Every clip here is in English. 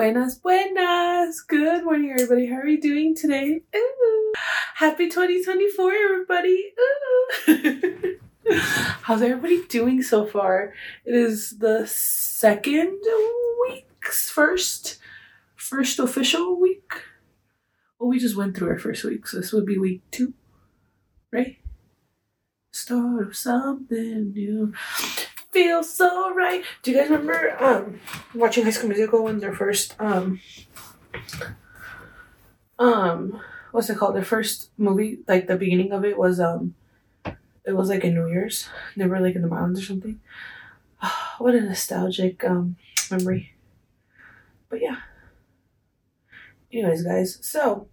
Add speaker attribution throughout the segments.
Speaker 1: Buenas, buenas. Good morning, everybody. How are you doing today? Ooh. Happy 2024, everybody. Ooh. How's everybody doing so far? It is the second week's first, first official week. Well, we just went through our first week, so this would be week two, right? Start of something new feels so right. Do you guys remember um watching High School Musical when their first um um what's it called? Their first movie, like the beginning of it was um it was like a New Year's. They were like in the mountains or something. what a nostalgic um memory. But yeah. Anyways, guys, so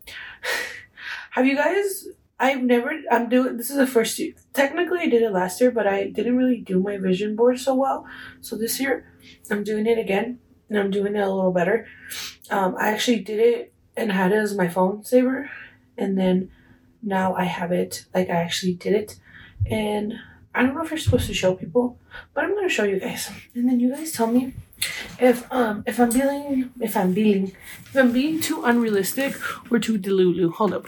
Speaker 1: have you guys I've never. I'm doing. This is the first year. Technically, I did it last year, but I didn't really do my vision board so well. So this year, I'm doing it again, and I'm doing it a little better. Um, I actually did it and had it as my phone saver, and then now I have it. Like I actually did it, and I don't know if you're supposed to show people, but I'm gonna show you guys, and then you guys tell me if um if I'm being if I'm being if I'm being too unrealistic or too delulu. Hold up.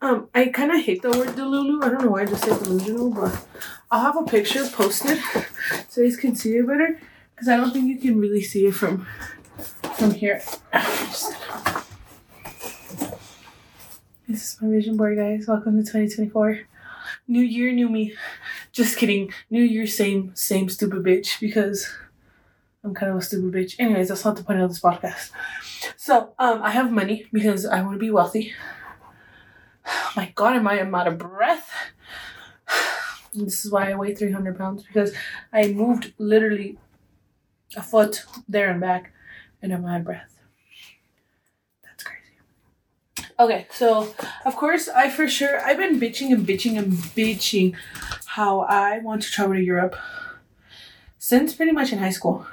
Speaker 1: Um, I kind of hate the word delulu. I don't know why I just say delusional, but I'll have a picture posted so you can see it better because I don't think you can really see it from from here. This is my vision board, guys. Welcome to 2024. New year, new me. Just kidding. New year, same, same stupid bitch because I'm kind of a stupid bitch. Anyways, that's not the point of this podcast. So, um, I have money because I want to be wealthy. My God, am I am out of breath. this is why I weigh 300 pounds because I moved literally a foot there and back, and I'm out of breath. That's crazy. Okay, so of course, I for sure I've been bitching and bitching and bitching how I want to travel to Europe since pretty much in high school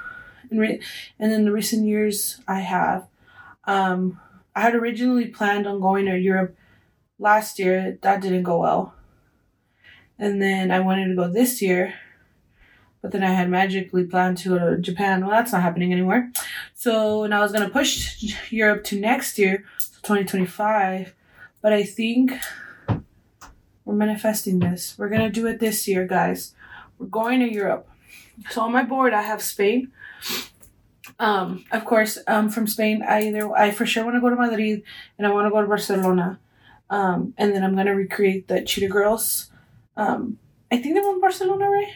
Speaker 1: and re- and in the recent years I have. Um, I had originally planned on going to Europe last year. That didn't go well. And then I wanted to go this year, but then I had magically planned to go to Japan. Well, that's not happening anymore. So now I was gonna push Europe to next year, 2025. But I think we're manifesting this. We're gonna do it this year, guys. We're going to Europe. So on my board, I have Spain, um, of course, um, from Spain, I either I for sure want to go to Madrid and I want to go to Barcelona, um, and then I'm gonna recreate the Cheetah Girls. Um, I think they're in Barcelona, right?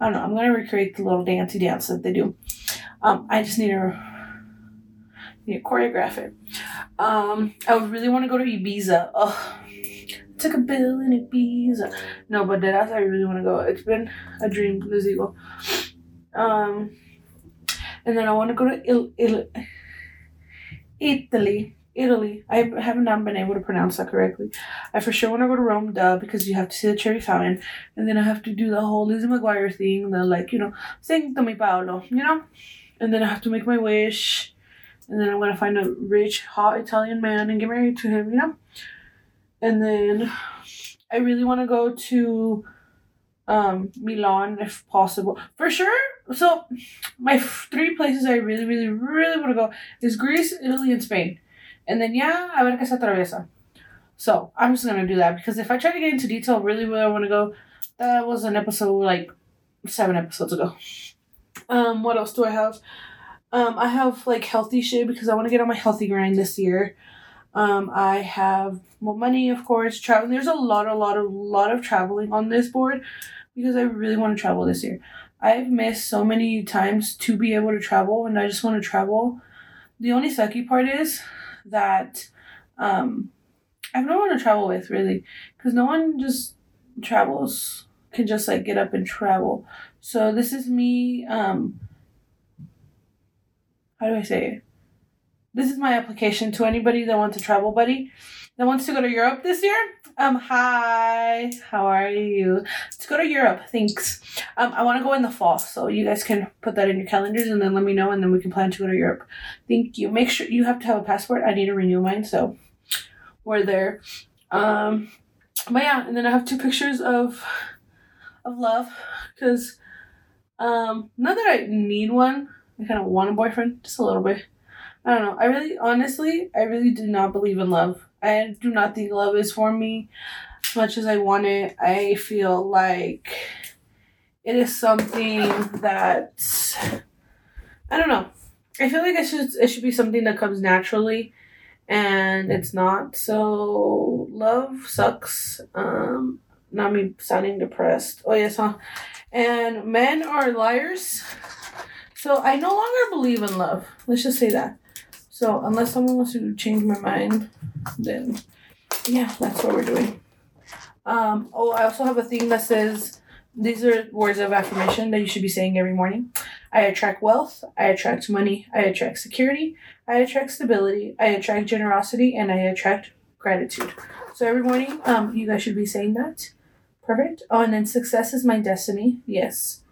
Speaker 1: I don't know. I'm gonna recreate the little dancey dance that they do. Um, I just need to need to choreograph it. Um, I would really want to go to Ibiza. Oh, took a bill in Ibiza. No, but that's I really want to go. It's been a dream. Les digo. Um and then I want to go to Il- Il- Italy. Italy. I haven't been able to pronounce that correctly. I for sure want to go to Rome, duh, because you have to see the Trevi Fountain, and then I have to do the whole Lizzie McGuire thing, the like, you know, sing to me, Paolo, you know, and then I have to make my wish, and then I'm gonna find a rich, hot Italian man and get married to him, you know, and then I really want to go to um, Milan if possible. For sure. So, my f- three places I really, really, really want to go is Greece, Italy, and Spain. And then, yeah, que se atraviesa. So, I'm just going to do that because if I try to get into detail really where I want to go, that was an episode like seven episodes ago. Um, what else do I have? Um, I have like healthy shit because I want to get on my healthy grind this year. Um, I have more money, of course. Traveling. There's a lot, a lot, a lot of traveling on this board because I really want to travel this year. I've missed so many times to be able to travel, and I just want to travel. The only sucky part is that um, I have no one to travel with, really, because no one just travels can just like get up and travel. So this is me. Um, how do I say it? This is my application to anybody that wants a travel buddy that wants to go to Europe this year. Um, hi, how are you? Let's go to Europe. Thanks. Um, I want to go in the fall, so you guys can put that in your calendars and then let me know, and then we can plan to go to Europe. Thank you. Make sure you have to have a passport. I need to renew mine, so we're there. Um, but yeah, and then I have two pictures of of love because um, not that I need one. I kind of want a boyfriend, just a little bit. I don't know. I really, honestly, I really do not believe in love. I do not think love is for me as much as I want it. I feel like it is something that I don't know. I feel like it should it should be something that comes naturally and it's not. So love sucks. Um not me sounding depressed. Oh yes, huh? And men are liars. So I no longer believe in love. Let's just say that. So unless someone wants to change my mind, then yeah, that's what we're doing. Um, oh, I also have a thing that says these are words of affirmation that you should be saying every morning. I attract wealth, I attract money, I attract security, I attract stability, I attract generosity, and I attract gratitude. So every morning, um, you guys should be saying that. Perfect. Oh, and then success is my destiny. Yes.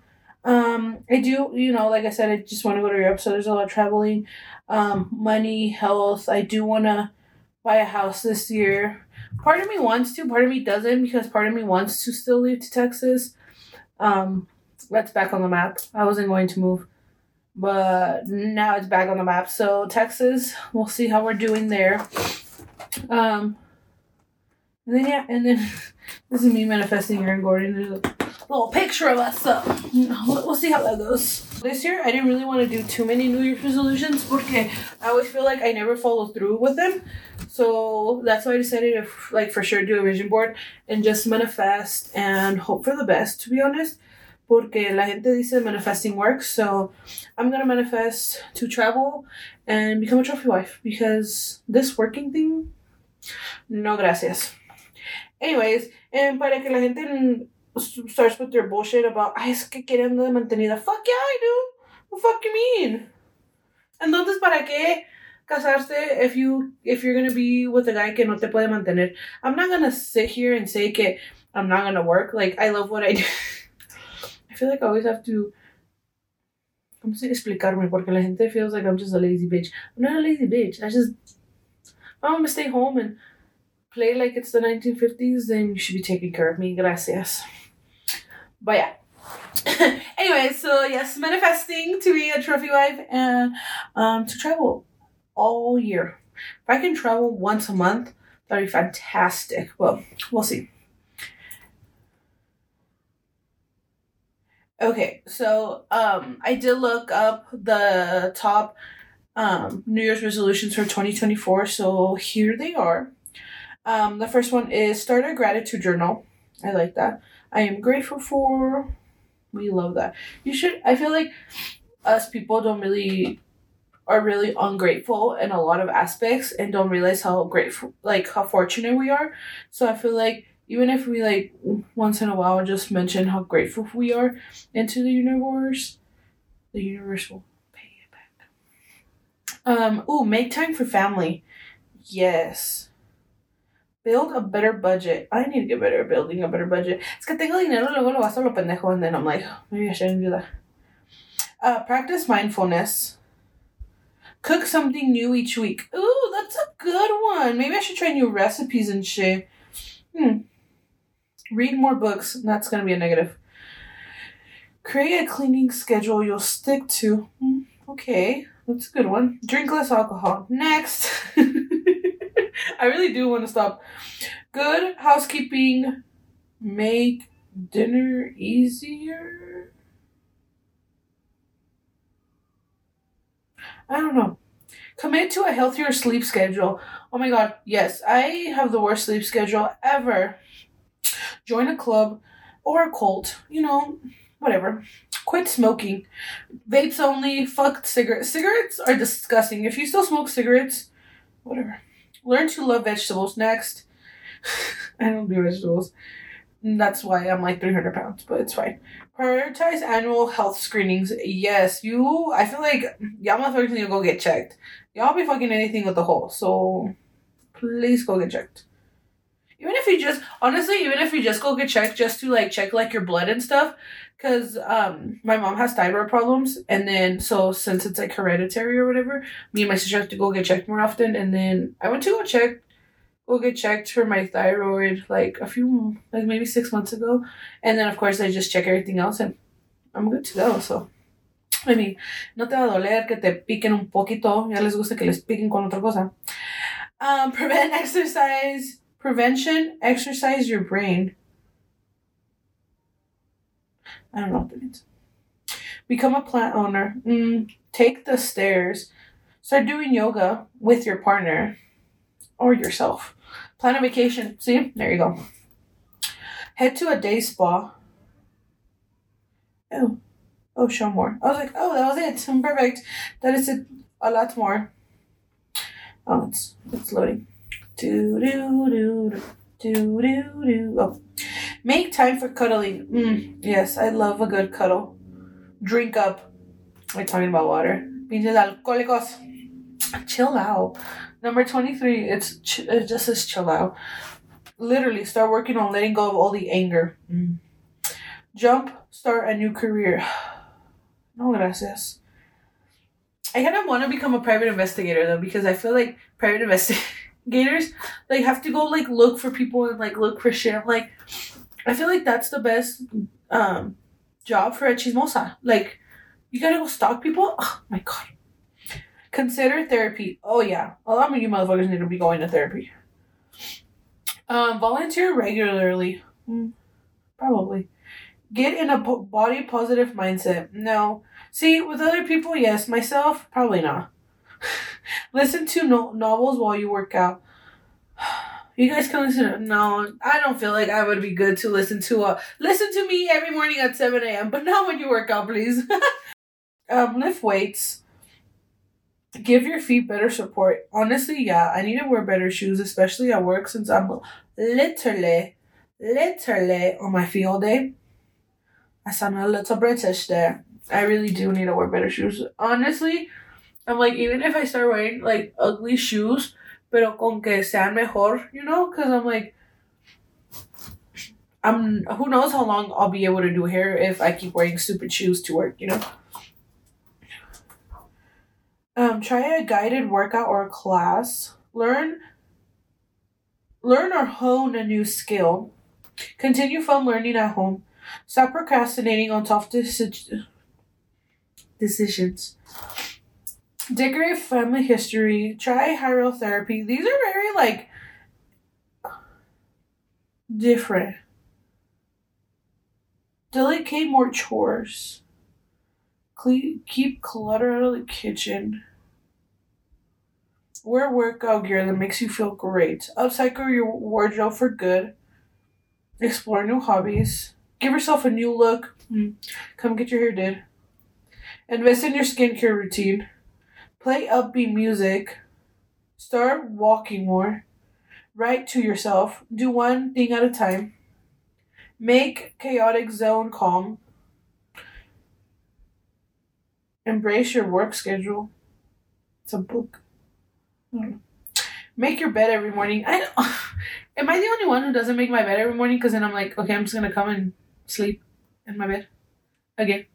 Speaker 1: Um, I do, you know, like I said, I just want to go to Europe, so there's a lot of traveling. Um, money, health. I do want to buy a house this year. Part of me wants to, part of me doesn't, because part of me wants to still leave to Texas. Um, that's back on the map. I wasn't going to move, but now it's back on the map. So Texas, we'll see how we're doing there. Um, and then yeah, and then this is me manifesting Aaron Gordon. Little picture of us, so we'll, we'll see how that goes. This year, I didn't really want to do too many New Year's resolutions because I always feel like I never follow through with them. So that's why I decided to like for sure do a vision board and just manifest and hope for the best. To be honest, porque la gente dice manifesting works. So I'm gonna manifest to travel and become a trophy wife because this working thing, no gracias. Anyways, and para que la gente starts with their bullshit about, ay, es que quieren de mantenida. Fuck yeah, I do. What fuck you mean? Entonces, ¿para qué casarse if you if you're gonna be with a guy que no te puede mantener? I'm not gonna sit here and say que I'm not gonna work. Like I love what I do. I feel like I always have to. ¿Cómo se explicarme? Porque la gente feels like I'm just a lazy bitch. I'm not a lazy bitch. I just. I'm gonna stay home and play like it's the 1950s, then you should be taking care of me. Gracias. But yeah. anyway, so yes, manifesting to be a trophy wife and um, to travel all year. If I can travel once a month, that'd be fantastic. Well, we'll see. Okay, so um, I did look up the top um, New Year's resolutions for 2024. So here they are. Um, the first one is start a gratitude journal. I like that. I am grateful for. We love that. You should. I feel like us people don't really are really ungrateful in a lot of aspects and don't realize how grateful, like how fortunate we are. So I feel like even if we like once in a while just mention how grateful we are into the universe, the universe will pay it back. Um. Ooh, make time for family. Yes build a better budget. I need to get better at building a better budget. Es que tengo dinero, luego lo gasto lo pendejo, and then I'm like, maybe I shouldn't do that. Uh, practice mindfulness. Cook something new each week. Ooh, that's a good one. Maybe I should try new recipes and shit. Hmm. Read more books. That's gonna be a negative. Create a cleaning schedule you'll stick to. Hmm, okay, that's a good one. Drink less alcohol. Next. I really do want to stop. Good housekeeping make dinner easier. I don't know. Commit to a healthier sleep schedule. Oh my god, yes, I have the worst sleep schedule ever. Join a club or a cult, you know, whatever. Quit smoking. Vapes only, fuck cigarettes. Cigarettes are disgusting. If you still smoke cigarettes, whatever. Learn to love vegetables next. I don't do vegetables. That's why I'm like 300 pounds, but it's fine. Prioritize annual health screenings. Yes, you. I feel like y'all motherfuckers need to go get checked. Y'all be fucking anything with the hole, so please go get checked. Just, honestly, even if you just go get checked just to like check like your blood and stuff, because um my mom has thyroid problems, and then so since it's like hereditary or whatever, me and my sister have to go get checked more often, and then I went to go check go get checked for my thyroid like a few like maybe six months ago and then of course i just check everything else and i'm good to go so I mean, no te va a doler que te piquen un poquito. Ya les gusta que les piquen con otra cosa. Um, prevent exercise. Prevention, exercise your brain. I don't know what that means. Become a plant owner. Mm, take the stairs. Start doing yoga with your partner or yourself. Plan a vacation. See? There you go. Head to a day spa. Oh. Oh, show more. I was like, oh, that was it. Perfect. That is it. A lot more. Oh, it's it's loading. Do do do do do do. Oh, make time for cuddling. Mm, yes, I love a good cuddle. Drink up. We're talking about water. Pinches alcohólicos. Chill out. Number twenty three. It's ch- it just says chill out. Literally, start working on letting go of all the anger. Mm. Jump. Start a new career. No, gracias. I kind of want to become a private investigator though because I feel like private investigators like have to go like look for people and like look for shit. I'm like, I feel like that's the best um job for a chismosa. Like, you gotta go stalk people. Oh my god. Consider therapy. Oh yeah, a lot of you motherfuckers need to be going to therapy. Um, volunteer regularly. Mm, probably. Get in a body positive mindset. No. See, with other people, yes. Myself, probably not. listen to no- novels while you work out. You guys can listen. To, no, I don't feel like I would be good to listen to. A, listen to me every morning at seven a.m. But not when you work out, please. um, lift weights. Give your feet better support. Honestly, yeah, I need to wear better shoes, especially at work, since I'm literally, literally on my feet all day. I sound a little British there. I really do need to wear better shoes. Honestly, I'm like, even if I start wearing like ugly shoes, pero con que sean mejor, you know? Because I'm like, I'm, who knows how long I'll be able to do hair if I keep wearing stupid shoes to work, you know? Um, try a guided workout or class. Learn, learn or hone a new skill. Continue fun learning at home. Stop procrastinating on tough deci- decisions. Decorate family history. Try hierotherapy. These are very like different. Delegate more chores. Cle- keep clutter out of the kitchen. Wear workout gear that makes you feel great. Upcycle your wardrobe for good. Explore new hobbies. Give yourself a new look. Mm. Come get your hair did. Invest in your skincare routine. Play upbeat music. Start walking more. Write to yourself. Do one thing at a time. Make chaotic zone calm. Embrace your work schedule. It's a book. Hmm. Make your bed every morning. I know. Am I the only one who doesn't make my bed every morning? Because then I'm like, okay, I'm just gonna come and sleep in my bed again.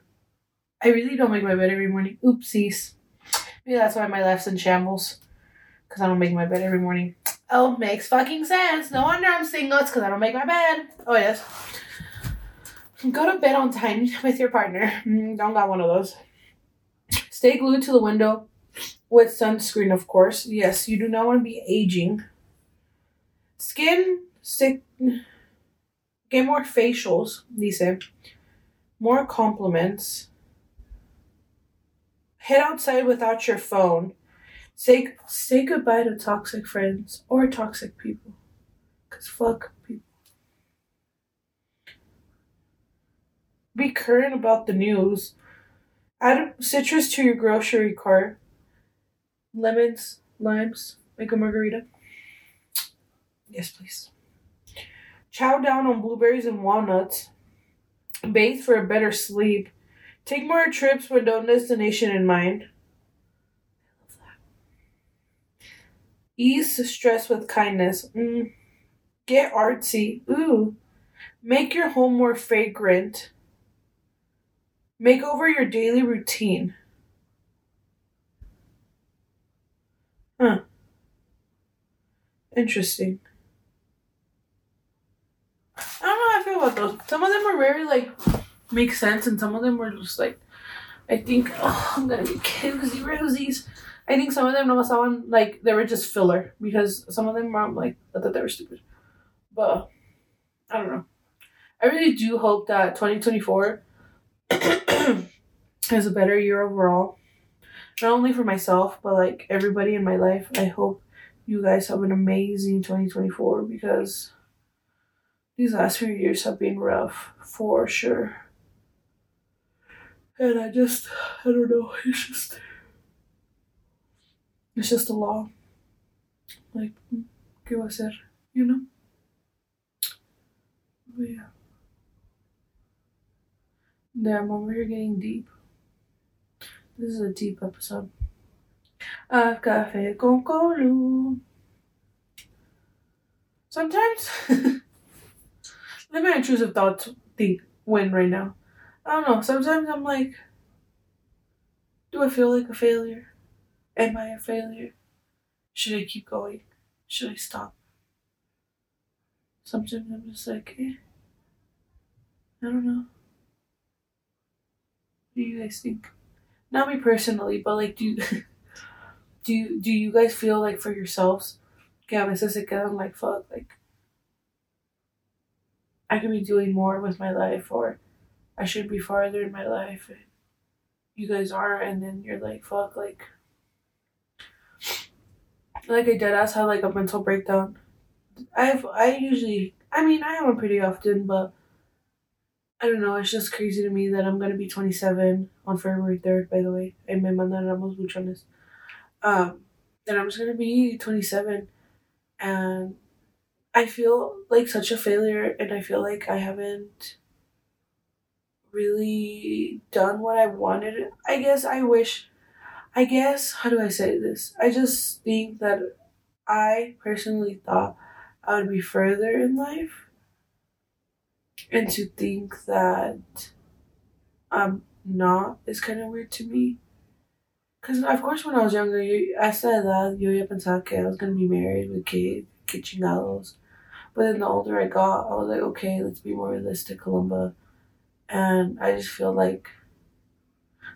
Speaker 1: I really don't make my bed every morning. Oopsies. Maybe that's why my life's in shambles. Because I don't make my bed every morning. Oh, makes fucking sense. No wonder I'm single. It's because I don't make my bed. Oh, yes. Go to bed on time with your partner. Mm, don't got one of those. Stay glued to the window with sunscreen, of course. Yes, you do not want to be aging. Skin, sick. Get more facials, dice. More compliments. Head outside without your phone. Say say goodbye to toxic friends or toxic people. Cause fuck people. Be current about the news. Add citrus to your grocery cart. Lemons, limes, make a margarita. Yes, please. Chow down on blueberries and walnuts. Bathe for a better sleep. Take more trips with no destination in mind. Ease stress with kindness. Mm. Get artsy. Ooh. Make your home more fragrant. Make over your daily routine. Huh. Interesting. I don't know how I feel about those. Some of them are very like make sense and some of them were just like I think oh, I'm gonna get cozy rosies. I think some of them no estaban like they were just filler because some of them were like I thought they were stupid. But I don't know. I really do hope that 2024 is a better year overall. Not only for myself, but like everybody in my life. I hope you guys have an amazing 2024 because these last few years have been rough for sure. And I just, I don't know, it's just, it's just a law. Like, ¿qué va a ser? You know? But yeah. Damn, over here getting deep. This is a deep episode. Of Café con Colu. Sometimes, let my intrusive thoughts think win right now. I don't know. Sometimes I'm like, do I feel like a failure? Am I a failure? Should I keep going? Should I stop? Sometimes I'm just like, eh. I don't know. What do you guys think? Not me personally, but like, do you, do you, do you guys feel like for yourselves? Que a veces se like, fuck, like, I could be doing more with my life, or I should be farther in my life. And you guys are, and then you're like, fuck, like, like I dead ass had like a mental breakdown. I've I usually I mean I have one pretty often, but I don't know. It's just crazy to me that I'm gonna be 27 on February 3rd. By the way, and I me mandaremos buchones. Um, that I'm just gonna be 27, and I feel like such a failure, and I feel like I haven't really done what I wanted. I guess I wish. I guess how do I say this? I just think that I personally thought I would be further in life and to think that I'm not is kind of weird to me. Because, of course, when I was younger, I said that yo ya pensaba que I was going to be married with kids, que chingados. But then the older I got, I was like, okay, let's be more realistic, Columba. And I just feel like,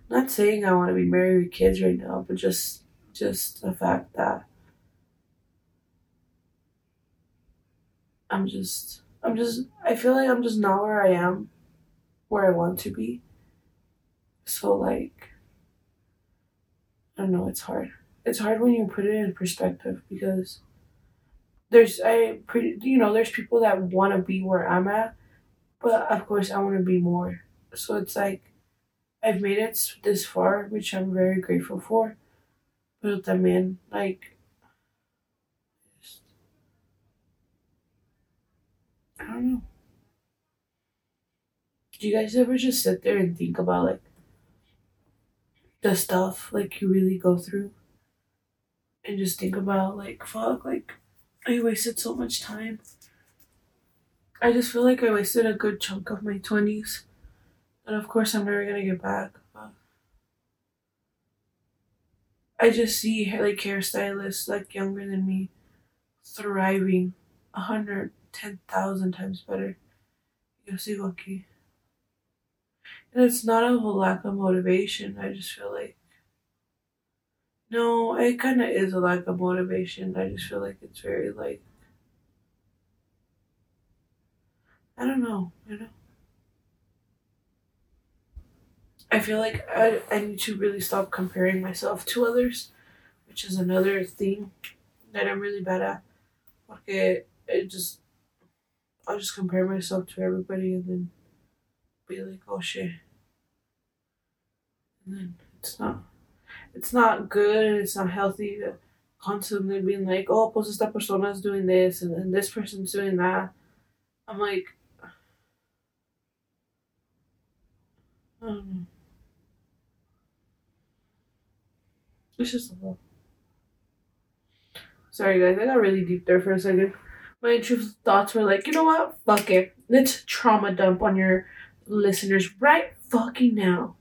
Speaker 1: not saying I want to be married with kids right now, but just, just the fact that I'm just I'm just I feel like I'm just not where I am where I want to be. So like I don't know, it's hard. It's hard when you put it in perspective because there's I pretty you know, there's people that want to be where I'm at, but of course I want to be more. So it's like I've made it this far, which I'm very grateful for. But también like I don't know. Do you guys ever just sit there and think about like the stuff like you really go through? And just think about like fuck like I wasted so much time. I just feel like I wasted a good chunk of my twenties. And of course I'm never gonna get back. But I just see like hairstylists like younger than me thriving a hundred 10,000 times better. Yo sigo aquí. And it's not a lack of motivation. I just feel like. No, it kind of is a lack of motivation. I just feel like it's very, like. I don't know, you know? I feel like I, I need to really stop comparing myself to others, which is another thing that I'm really bad at. Okay, it just I'll just compare myself to everybody and then be like, oh shit. And then it's not it's not good and it's not healthy to constantly being like, oh pues esta persona is doing this and then this person's doing that. I'm like I. It's just a. Sorry guys, I got really deep there for a second my intrusive thoughts were like, you know what? Fuck it. Let's trauma dump on your listeners right fucking now.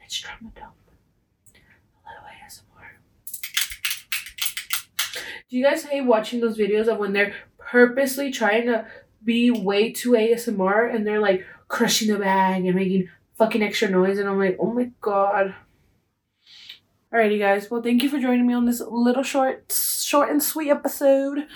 Speaker 1: Let's trauma dump. Do you guys hate watching those videos of when they're purposely trying to be way too ASMR and they're like crushing the bag and making fucking extra noise, and I'm like, oh my god. Alrighty, guys. Well, thank you for joining me on this little short, short and sweet episode.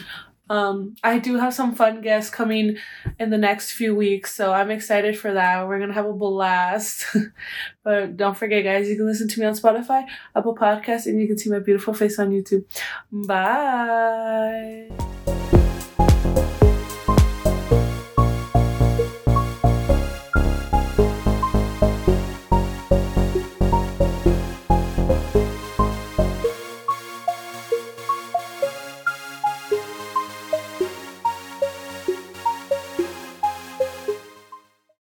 Speaker 1: Um, I do have some fun guests coming in the next few weeks, so I'm excited for that. We're gonna have a blast. but don't forget, guys, you can listen to me on Spotify, Apple Podcasts, and you can see my beautiful face on YouTube. Bye.